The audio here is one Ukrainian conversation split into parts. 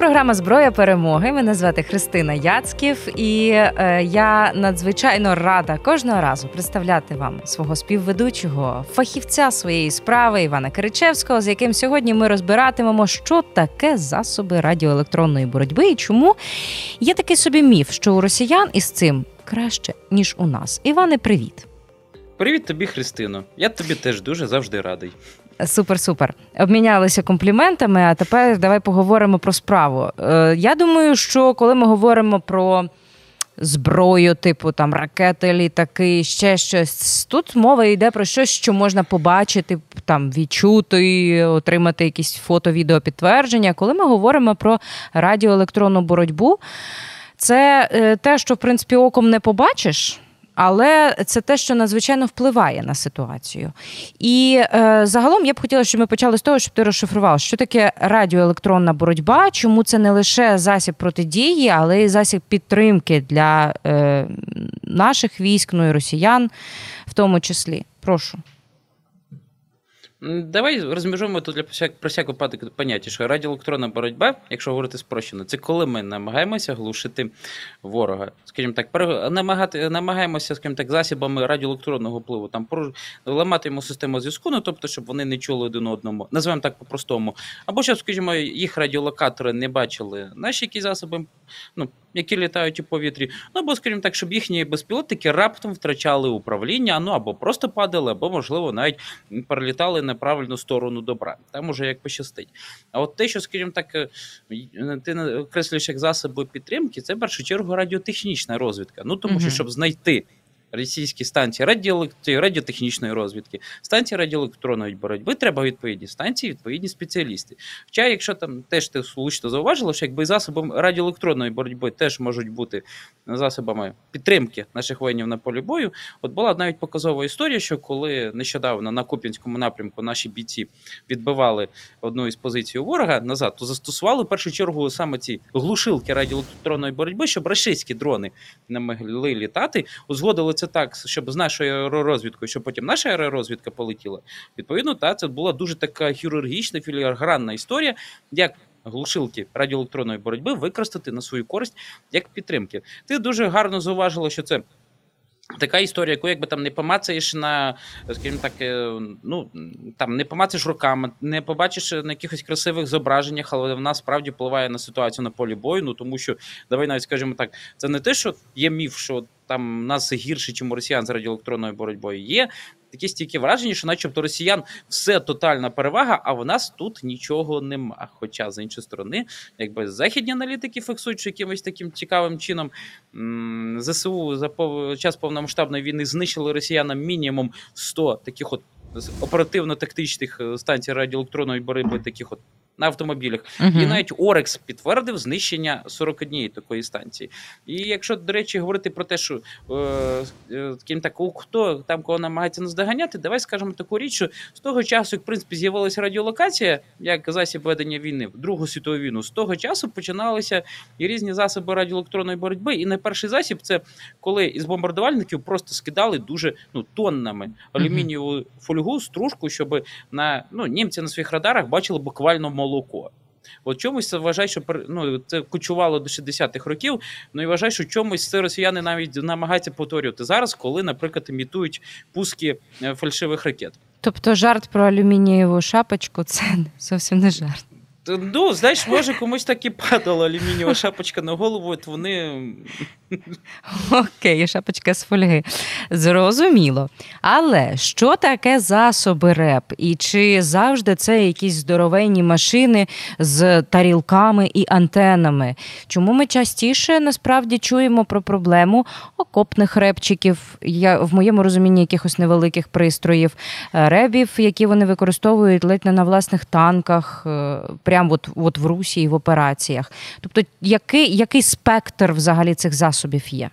програма Зброя перемоги. Мене звати Христина Яцьків, і е, я надзвичайно рада кожного разу представляти вам свого співведучого фахівця своєї справи Івана Киричевського, з яким сьогодні ми розбиратимемо, що таке засоби радіоелектронної боротьби і чому є такий собі міф, що у росіян із цим краще ніж у нас. Іване, привіт. Привіт тобі, Христино. Я тобі теж дуже завжди радий. Супер, супер. Обмінялися компліментами. А тепер давай поговоримо про справу. Е, Я думаю, що коли ми говоримо про зброю, типу там ракети, літаки, ще щось, тут мова йде про щось, що можна побачити, там відчути, отримати якісь фото, відео підтвердження. Коли ми говоримо про радіоелектронну боротьбу, це е, те, що в принципі оком не побачиш. Але це те, що надзвичайно впливає на ситуацію. І е, загалом я б хотіла, щоб ми почали з того, щоб ти розшифрував, що таке радіоелектронна боротьба, чому це не лише засіб протидії, але й засіб підтримки для е, наших військ, ну і росіян в тому числі. Прошу. Давай розміжуємо тут для про всяк випадок поняття, що радіоелектронна боротьба, якщо говорити спрощено, це коли ми намагаємося глушити ворога. Скажімо так, намагати, намагаємося, скажімо так, засобами радіоелектронного впливу там ламати йому систему зв'язку, ну тобто, щоб вони не чули один одному, називаємо так по-простому. Або щоб, скажімо, їх радіолокатори не бачили наші які засоби, ну які літають у повітрі. Ну або, скажімо так, щоб їхні безпілотники раптом втрачали управління, ну або просто падали, або, можливо, навіть перелітали неправильну сторону добра. Там уже як пощастить. А от те, що, скажімо так, е, ти окреслюєш як засоби підтримки, це в першу чергу радіотехнічна розвідка. Ну тому що щоб знайти російські станції радіотехнічної розвідки, станції радіоелектронної боротьби, треба відповідні станції, відповідні спеціалісти. Хоча, якщо там теж ти влучно зауважила, що якби засобами радіоелектронної боротьби теж можуть бути засобами підтримки наших воїнів на полі бою, от була навіть показова історія, що коли нещодавно на Куп'янському напрямку наші бійці відбивали одну із позицій ворога назад, то застосували в першу чергу саме ці глушилки радіоелектронної боротьби, щоб російські дрони не могли літати, узгодили це так, щоб з нашою аеророзвідкою, щоб потім наша аеророзвідка полетіла. Відповідно, та це була дуже така хірургічна філігранна історія, як глушилки радіоелектронної боротьби використати на свою користь як підтримки. Ти дуже гарно зауважила, що це. Така історія, яку якби там не помацаєш на, скажімо так, е, ну там не помацаєш руками, не побачиш на якихось красивих зображеннях, але вона справді впливає на ситуацію на полі бою. Ну тому що давай навіть скажімо так, це не те, що є міф, що там нас гірше, ніж у росіян з радіоелектронною боротьбою. Є такі стільки враження, що, начебто, росіян все тотальна перевага, а в нас тут нічого нема. Хоча, з іншої сторони, якби західні аналітики фіксують, що якимось таким цікавим чином ЗСУ за час повномасштабної війни знищили росіянам мінімум 100 таких от оперативно-тактичних е, станцій радіоелектронної боротьби, таких от на автомобілях. Uh-huh. І навіть Орекс підтвердив знищення 41 такої станції. І якщо, до речі, говорити про те, що е, е, так, хто там кого намагається наздоганяти, давай скажемо таку річ, що з того часу, як в принципі, з'явилася радіолокація, як засіб ведення війни в Другу світову війну, з того часу починалися і різні засоби радіоелектронної боротьби. І найперший засіб це коли із бомбардувальників просто скидали дуже ну тоннами алюмінієву фольгу, стружку, щоб на ну німці на своїх радарах бачили буквально молоко молоко. От чомусь вважаю, що ну, це кочувало до 60-х років. Ну і вважаю, що чомусь це росіяни навіть намагаються повторювати зараз, коли, наприклад, імітують пуски е, фальшивих ракет. Тобто жарт про алюмінієву шапочку це зовсім не жарт. Ну, знаєш, може комусь так і падала алюмінієва шапочка на голову, от вони. Окей, шапочка з фольги. Зрозуміло. Але що таке засоби РЕП? І чи завжди це якісь здоровенні машини з тарілками і антенами? Чому ми частіше насправді чуємо про проблему окопних репчиків, я, в моєму розумінні якихось невеликих пристроїв, ребів, які вони використовують ледь не на власних танках? Е, прямо от, от в Русі і в операціях. Тобто, який який спектр взагалі цих засобів є?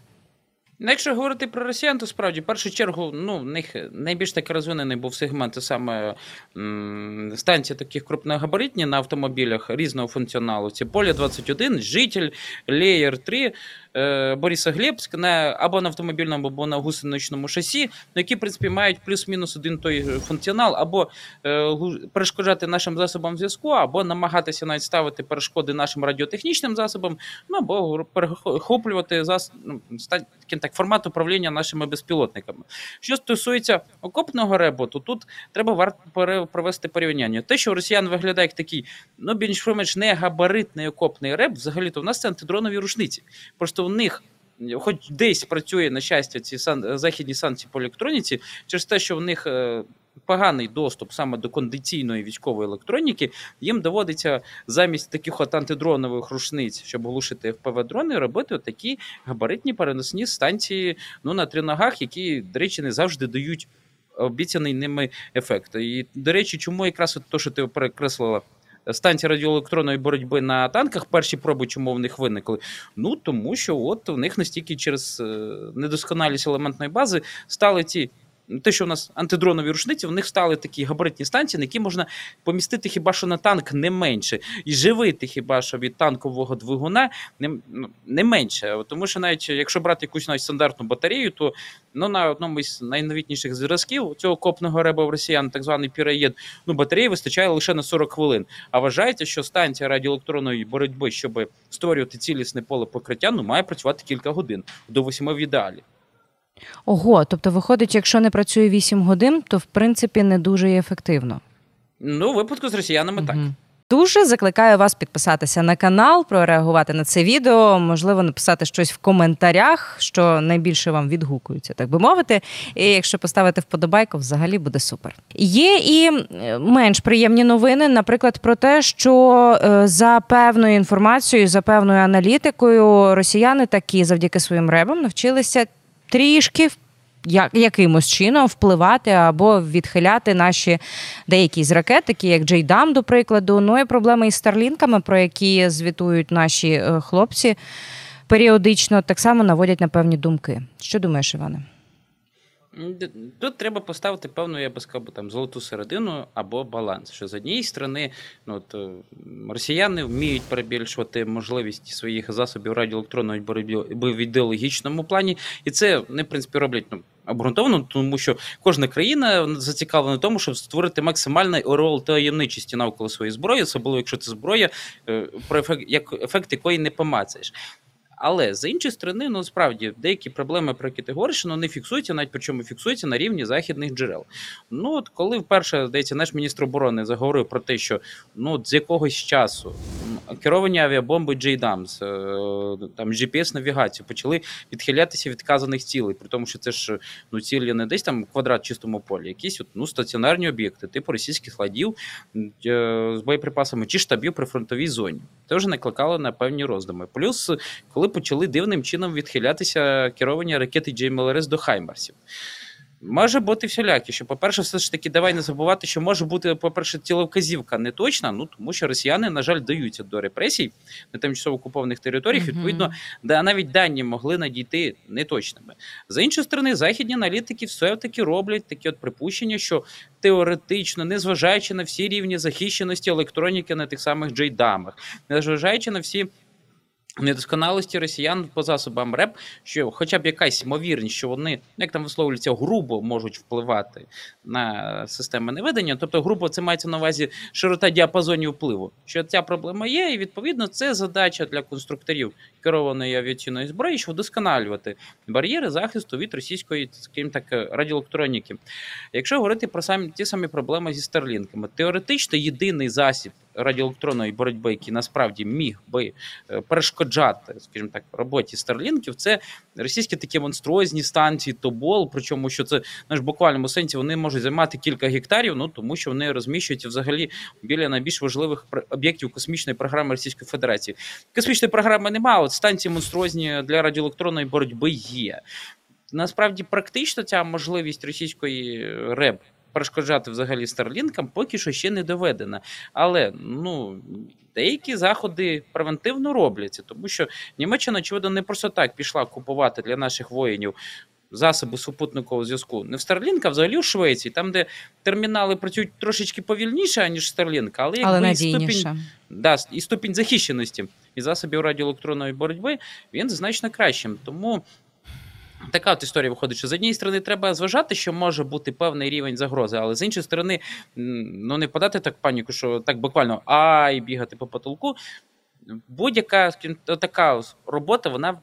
Ну, якщо говорити про росіян, то справді в першу чергу ну, в них найбільш таки розвинений був сегмент саме м, станції таких крупногабаритні на автомобілях різного функціоналу. Це Поля 21, житель, Леєр 3. Е, Борисоглебськ на або на автомобільному, або на гусеничному шасі, які в принципі мають плюс-мінус один той функціонал, або е, перешкоджати нашим засобам зв'язку, або намагатися навіть ставити перешкоди нашим радіотехнічним засобам, ну або перехоплювати зас... ну, так, формат управління нашими безпілотниками. Що стосується окопного ребу, то тут треба варто провести порівняння. Те, що росіян виглядає як такий, ну більш-менш не габаритний окопний реб, взагалі то в нас це антидронові рушниці. Просто в них. Хоч десь працює на щастя ці сан західні санкції по електроніці, через те, що в них е, поганий доступ саме до кондиційної військової електроніки, їм доводиться замість таких от антидронових рушниць, щоб глушити ФПВ-дрони, робити такі габаритні переносні станції ну, на три ногах, які, до речі, не завжди дають обіцяний ними ефект. І, до речі, чому якраз от то, що ти перекреслила. Станції радіоелектронної боротьби на танках перші проби, чому в них виникли? Ну тому що от в них настільки через е, недосконалість елементної бази стали ці те, що у нас антидронові рушниці, в них стали такі габаритні станції, на які можна помістити хіба що на танк не менше, і живити хіба що від танкового двигуна не ну, не менше. Тому що навіть якщо брати якусь навіть стандартну батарею, то ну, на одному із найновітніших зразків цього копного реба в росіян, так званий піраєд, ну батареї вистачає лише на 40 хвилин. А вважається, що станція радіоелектронної боротьби, щоб створювати цілісне поле покриття, ну має працювати кілька годин до восьми в ідеалі. Ого, тобто, виходить, якщо не працює 8 годин, то в принципі не дуже ефективно. Ну, в випадку з росіянами угу. так. Дуже закликаю вас підписатися на канал, прореагувати на це відео, можливо, написати щось в коментарях, що найбільше вам відгукується, так би мовити. І якщо поставити вподобайку, взагалі буде супер. Є і менш приємні новини, наприклад, про те, що е, за певною інформацією, за певною аналітикою, росіяни такі завдяки своїм ребам навчилися трішки як, якимось чином впливати або відхиляти наші деякі з ракет, такі як Джейдам, до прикладу. Ну і проблеми із старлінками, про які звітують наші е, хлопці періодично, так само наводять на певні думки. Що думаєш, Іване? Тут треба поставити певну, я би сказав, там золоту середину або баланс. Що з однієї сторони, ну от е, росіяни вміють перебільшувати можливість своїх засобів радіоелектронної боротьби в ідеологічному плані, і це не в принципі роблять ну. Обґрунтовано, тому що кожна країна зацікавлена в тому, щоб створити максимальний орел таємничості навколо своєї зброї, особливо якщо це зброя, е, про ефект як ефект якої не помацаєш. Але з іншої сторони, ну справді деякі проблеми, про які ти говориш, ну, не фіксуються, навіть причому фіксуються на рівні західних джерел. Ну от коли вперше здається, наш міністр оборони заговорив про те, що ну з якогось часу керовані авіабомби JDAMS, е, там gps навігацію почали відхилятися від вказаних цілей, при тому, що це ж ну цілі не десь там квадрат чистому полі, якісь от, ну стаціонарні об'єкти, типу російських складів е, з боєприпасами чи штабів при фронтовій зоні. Це вже накликало на певні роздуми. Плюс коли коли почали дивним чином відхилятися керовані ракети JMLRS до Хаймарсів. Може бути всілякі, що, по-перше, все ж таки, давай не забувати, що може бути, по-перше, тіловказівка не точна, ну тому що росіяни, на жаль, даються до репресій на тимчасово окупованих територіях. Mm-hmm. Відповідно, да навіть дані могли надійти неточними. За іншої сторони, західні аналітики все-таки роблять такі от припущення, що теоретично, незважаючи на всі рівні захищеності електроніки на тих самих джейдамах, незважаючи на всі Недосконалості росіян по засобам РЕП, що хоча б якась ймовірність, що вони, як там висловлюються, грубо можуть впливати на системи неведення. Тобто, грубо це мається на увазі широта діапазонів впливу. Що ця проблема є, і відповідно це задача для конструкторів керованої авіаційної зброї, щоб вдосконалювати бар'єри захисту від російської скажімо так радіоелектроніки. Якщо говорити про самі ті самі проблеми зі старлінками, теоретично єдиний засіб радіоелектронної боротьби, який насправді міг би е, перешкоджати, скажімо так, роботі старлінків, це російські такі монструозні станції, тобол. Причому що це знаєш, буквальному сенсі вони можуть займати кілька гектарів, ну тому що вони розміщуються взагалі біля найбільш важливих об'єктів космічної програми Російської Федерації. Космічної програми немає, от станції монструозні для радіоелектронної боротьби є. Насправді, практично ця можливість російської РЕБ перешкоджати взагалі старлінкам поки що ще не доведена. Але ну. Деякі заходи превентивно робляться, тому що Німеччина, очевидно, не просто так пішла купувати для наших воїнів засоби супутникового зв'язку не в Starlink, а взагалі у Швеції, там, де термінали працюють трошечки повільніше, ніж Starlink, але якби Але і ступінь, да, і ступінь захищеності і засобів радіоелектронної боротьби він значно кращим. Тому. Така от історія виходить, що з однієї сторони треба зважати, що може бути певний рівень загрози, але з іншої сторони, ну не подати так паніку, що так буквально ай бігати по потолку. Будь-яка така робота, вона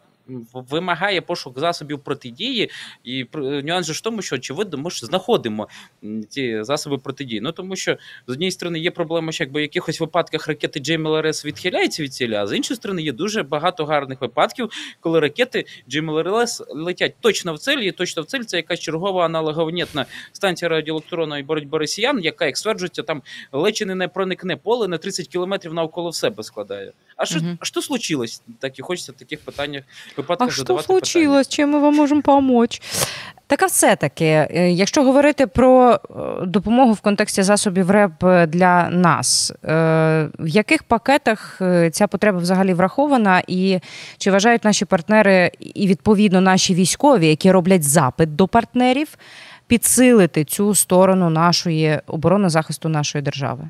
вимагає пошук засобів протидії, і нюанс же в тому, що очевидно, ми ж знаходимо ті засоби протидії. Ну тому що з однієї сторони є проблема, що якби в якихось випадках ракети GMLRS відхиляються від цілі, а з іншої сторони є дуже багато гарних випадків, коли ракети GMLRS летять точно в цель, і точно в цель це якась чергова аналоговнітна станція радіоелектронної боротьби росіян, яка, як стверджується, там лечі не проникне поле на 30 кілометрів навколо себе складає. А що, Мгм. а що случилось? Так і хочеться в таких питаннях А випадках що задавати питання. случилось? Чим ми вам можемо допомогти? Так а все-таки, е, якщо говорити про е, допомогу в контексті засобів РЕП для нас, е, в яких пакетах ця потреба взагалі врахована, і чи вважають наші партнери і відповідно наші військові, які роблять запит до партнерів, підсилити цю сторону нашої оборони захисту нашої держави?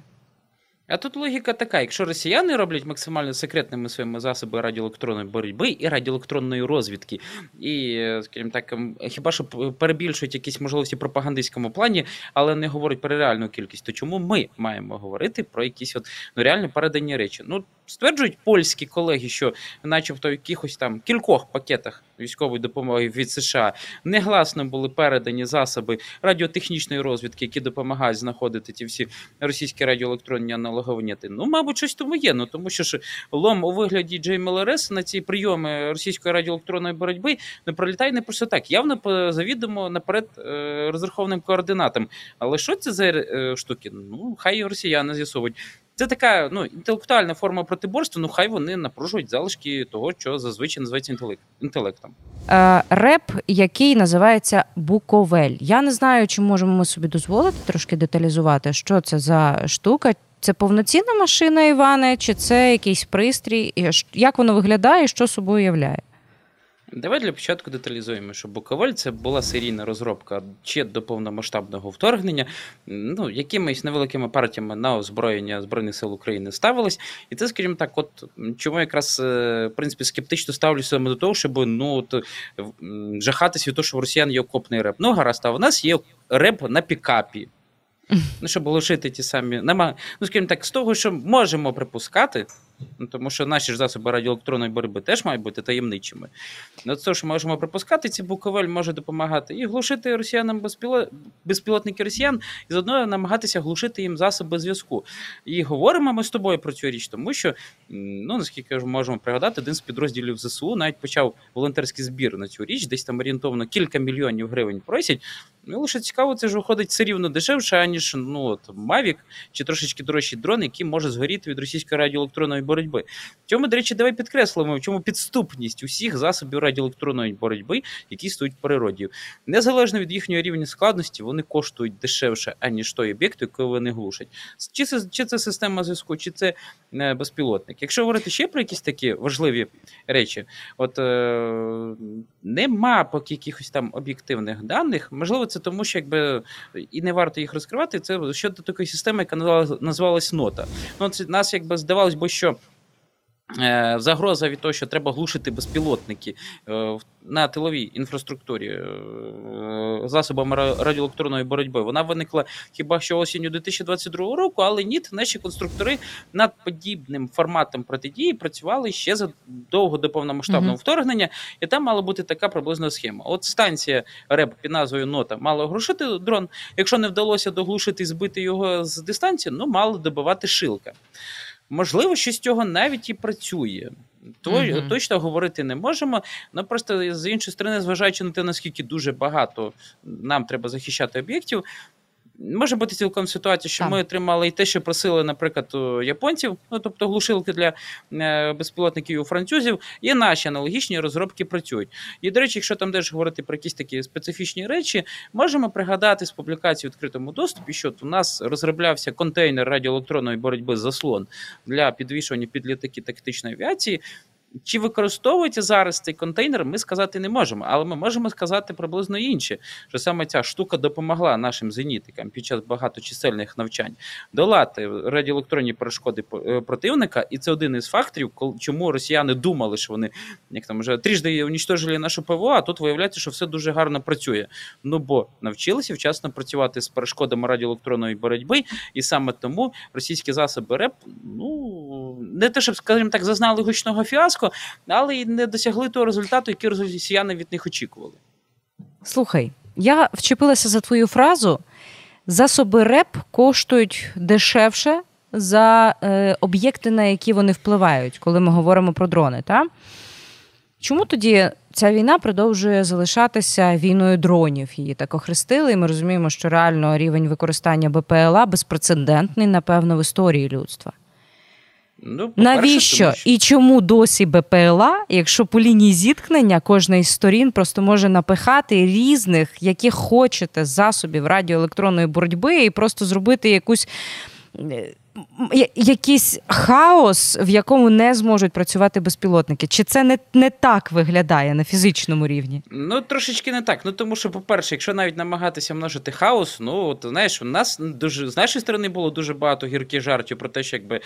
А тут логіка така: якщо росіяни роблять максимально секретними своїми засоби радіоелектронної боротьби і радіоелектронної розвідки, і, скажімо так, хіба що перебільшують якісь можливості в пропагандистському плані, але не говорять про реальну кількість, то чому ми маємо говорити про якісь от ну реально передані речі? Ну стверджують польські колеги, що, начебто, в якихось там кількох пакетах військової допомоги від США негласно були передані засоби радіотехнічної розвідки, які допомагають знаходити ті всі російські радіоелектронні аналоговніти. Ну, мабуть, щось тому є. Ну тому що ж лом у вигляді JMLRS на ці прийоми російської радіоелектронної боротьби не пролітає не просто так. Явно завідомо наперед е, розрахованим координатам. Але що це за е, штуки? Ну, хай росіяни з'ясовують. Це така ну, інтелектуальна форма протиборства, ну хай вони напружують залишки того, що зазвичай називається інтелект, інтелектом. Е, реп, який називається Буковель. Я не знаю, чи можемо ми собі дозволити трошки деталізувати, що це за штука. Це повноцінна машина, Іване, чи це якийсь пристрій? Як воно виглядає і що собою являє? Давай для початку деталізуємо, що Буковель це була серійна розробка ще до повномасштабного вторгнення. Ну, якимись невеликими партіями на озброєння Збройних сил України ставилось. І це, скажімо так, от чому якраз е, в принципі скептично ставлюся саме до того, щоб ну от м, жахатись від того, що в росіян є окопний реп. Ну, гаразд, а в нас є реп на пікапі. Ну, щоб лишити ті самі. Нема, ну, скажімо так, з того, що можемо припускати, ну, тому що наші ж засоби радіоелектронної боротьби теж мають бути таємничими. Ну, це, що можемо припускати, ці Буковель може допомагати і глушити росіянам безпіло... безпілотники росіян, і заодно намагатися глушити їм засоби зв'язку. І говоримо ми з тобою про цю річ, тому що, ну, наскільки ж можемо пригадати, один з підрозділів ЗСУ навіть почав волонтерський збір на цю річ, десь там орієнтовно кілька мільйонів гривень просять. Ну, лише цікаво, це ж виходить все рівно дешевше, аніж ну, от, Mavic чи трошечки дорожчий дрон, який може згоріти від російської радіоелектронної боротьби. В цьому, до речі, давай підкреслимо, в чому підступність усіх засобів радіоелектронної боротьби, які стоять в природі. Незалежно від їхнього рівня складності, вони коштують дешевше, аніж той об'єкт, який вони глушать. Чи це, чи це система зв'язку, чи це е, безпілотник. Якщо говорити ще про якісь такі важливі речі, от е, нема поки якихось там об'єктивних даних. Можливо, це тому, що якби і не варто їх розкривати. Це щодо такої системи, яка називалась нота. Ну, це нас якби здавалось би, що. Е, Загроза від того, що треба глушити безпілотники е, на тиловій інфраструктурі е, засобами радіоелектронної боротьби. Вона виникла хіба що осінню 2022 року, але ні, наші конструктори над подібним форматом протидії працювали ще задовго до повномасштабного вторгнення, і там мала бути така приблизна схема. От станція РЕБ під назвою Нота мала глушити дрон. Якщо не вдалося доглушити і збити його з дистанції, ну мала добивати шилка. Можливо, що з цього навіть і працює. То, Мгм. Точно говорити не можемо. Ну просто з іншої сторони, зважаючи на те, наскільки дуже багато нам треба захищати об'єктів. Може бути цілком ситуація, що Так. ми отримали і те, що просили, наприклад, у японців, ну тобто глушилки для е, безпілотників у французів, і наші аналогічні розробки працюють. І, до речі, якщо там теж говорити про якісь такі специфічні речі, можемо пригадати з публікації в відкритому доступі, що от у нас розроблявся контейнер радіоелектронної боротьби заслон для підвішування під літаки тактичної авіації. Чи використовується зараз цей контейнер, ми сказати не можемо, але ми можемо сказати приблизно інше, що саме ця штука допомогла нашим зенітикам під час багаточисельних навчань долати радіоелектронні перешкоди е, противника, і це один із факторів, чому росіяни думали, що вони як там вже трижди унічтожили нашу ПВО, а тут виявляється, що все дуже гарно працює. Ну бо навчилися вчасно працювати з перешкодами радіоелектронної боротьби, і саме тому російські засоби РЕП, ну не те, щоб скажімо так, зазнали гучного фіаско, але й не досягли того результату, який росіяни від них очікували. Слухай, я вчепилася за твою фразу. Засоби РЕП коштують дешевше за е, об'єкти, на які вони впливають, коли ми говоримо про дрони. Та? Чому тоді ця війна продовжує залишатися війною дронів? Її так охрестили, і ми розуміємо, що реально рівень використання БПЛА безпрецедентний, напевно, в історії людства. Ну, Навіщо тому, що... і чому досі БПЛА, якщо по лінії зіткнення кожна із сторін просто може напихати різних, яких хочете засобів радіоелектронної боротьби, і просто зробити якусь е, якийсь хаос, в якому не зможуть працювати безпілотники? Чи це не не так виглядає на фізичному рівні? Ну трошечки не так. Ну тому що, по-перше, якщо навіть намагатися множити хаос, ну от знаєш, у нас дуже з нашої сторони було дуже багато гірких жартів про те, що якби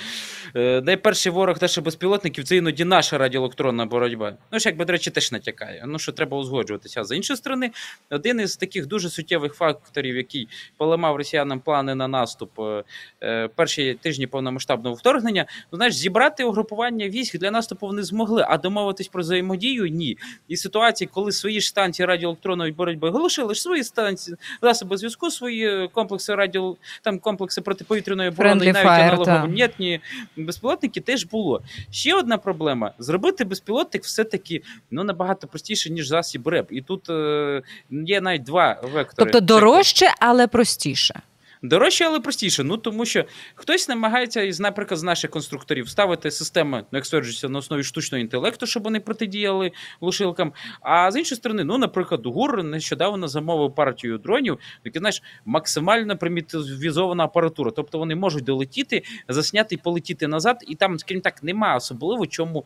е, найперший ворог наших безпілотників це іноді наша радіоелектронна боротьба. Ну ж якби, до речі, теж натякає. Ну що треба узгоджуватися. З іншої сторони, один із таких дуже суттєвих факторів, який поламав росіянам плани на наступ е, е, перші тижні повномасштабного вторгнення, ну знаєш, зібрати угрупування військ для наступу вони змогли, а домовитись про взаємодію ні. І ситуації, коли свої ж станції радіоелектронної боротьби оголошили ж свої станції, засоби зв'язку, свої комплекси радіо, там комплекси протиповітряної оборони, і навіть аналоговнітні безпілотники теж було. Ще одна проблема: зробити безпілотник все-таки ну набагато простіше, ніж засіб РЕП. І тут е, є навіть два вектори. Тобто дорожче, але простіше. Дорожче, але простіше. Ну тому що хтось намагається із, наприклад, з наших конструкторів ставити системи, ну як стверджується, на основі штучного інтелекту, щоб вони протидіяли глушилкам. А з іншої сторони, ну, наприклад, ГУР нещодавно замовив партію дронів, які знаєш, максимально примітивізована апаратура. Тобто вони можуть долетіти, засняти і полетіти назад, і там, скажімо так, немає особливо чому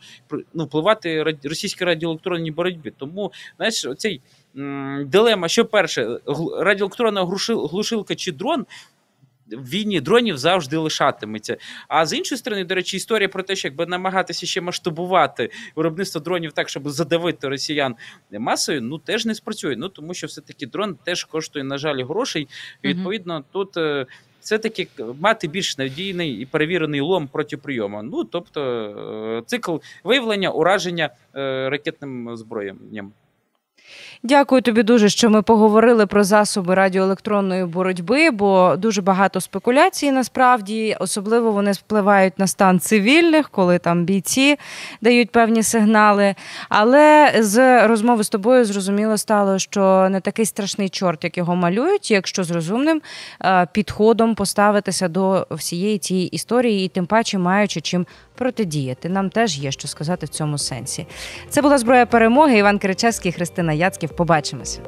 ну, впливати російській радіоелектронній боротьбі. Тому знаєш, оцей дилема, що перше, радіоелектронна глушилка чи дрон. В війні дронів завжди лишатиметься. А з іншої сторони, до речі, історія про те, що якби намагатися ще масштабувати виробництво дронів так, щоб задавити росіян масою, ну теж не спрацює. Ну тому що все-таки дрон теж коштує, на жаль, грошей. І, Відповідно, тут е, все-таки мати більш надійний і перевірений лом проти прийому. Ну тобто е, цикл виявлення ураження е, ракетним зброєнням. Дякую тобі дуже, що ми поговорили про засоби радіоелектронної боротьби, бо дуже багато спекуляцій насправді, особливо вони впливають на стан цивільних, коли там бійці дають певні сигнали. Але з розмови з тобою зрозуміло стало, що не такий страшний чорт, як його малюють, якщо з розумним е, підходом поставитися до всієї цієї історії, і тим паче маючи чим протидіяти. Нам теж є що сказати в цьому сенсі. Це була зброя перемоги. Іван Киричевський, Христина Яцьків. Побачимось.